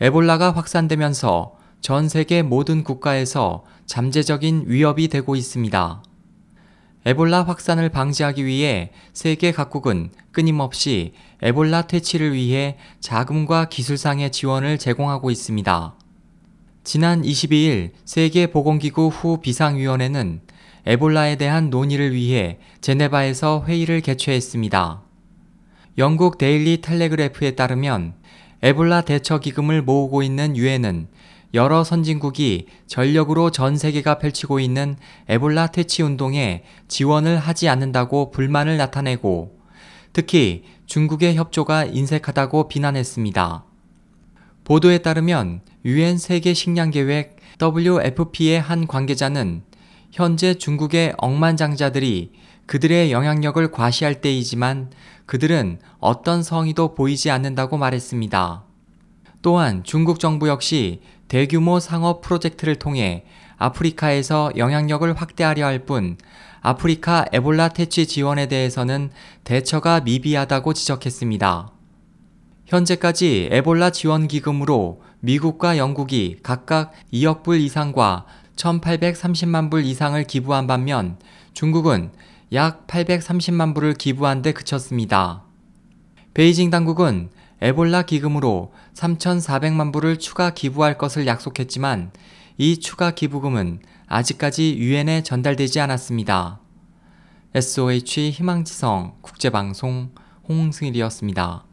에볼라가 확산되면서 전 세계 모든 국가에서 잠재적인 위협이 되고 있습니다. 에볼라 확산을 방지하기 위해 세계 각국은 끊임없이 에볼라 퇴치를 위해 자금과 기술상의 지원을 제공하고 있습니다. 지난 22일 세계보건기구 후 비상위원회는 에볼라에 대한 논의를 위해 제네바에서 회의를 개최했습니다. 영국 데일리 텔레그래프에 따르면 에볼라 대처 기금을 모으고 있는 유엔은 여러 선진국이 전력으로 전 세계가 펼치고 있는 에볼라 퇴치 운동에 지원을 하지 않는다고 불만을 나타내고 특히 중국의 협조가 인색하다고 비난했습니다. 보도에 따르면 유엔 세계 식량 계획 WFP의 한 관계자는 현재 중국의 억만장자들이 그들의 영향력을 과시할 때이지만 그들은 어떤 성의도 보이지 않는다고 말했습니다. 또한 중국 정부 역시 대규모 상업 프로젝트를 통해 아프리카에서 영향력을 확대하려 할 뿐 아프리카 에볼라 퇴치 지원에 대해서는 대처가 미비하다고 지적했습니다. 현재까지 에볼라 지원 기금으로 미국과 영국이 각각 2억 불 이상과 1,830만 불 이상을 기부한 반면 중국은 약 830만 불을 기부한 데 그쳤습니다. 베이징 당국은 에볼라 기금으로 3,400만 불을 추가 기부할 것을 약속했지만 이 추가 기부금은 아직까지 유엔에 전달되지 않았습니다. SOH 희망지성 국제방송 홍승일이었습니다.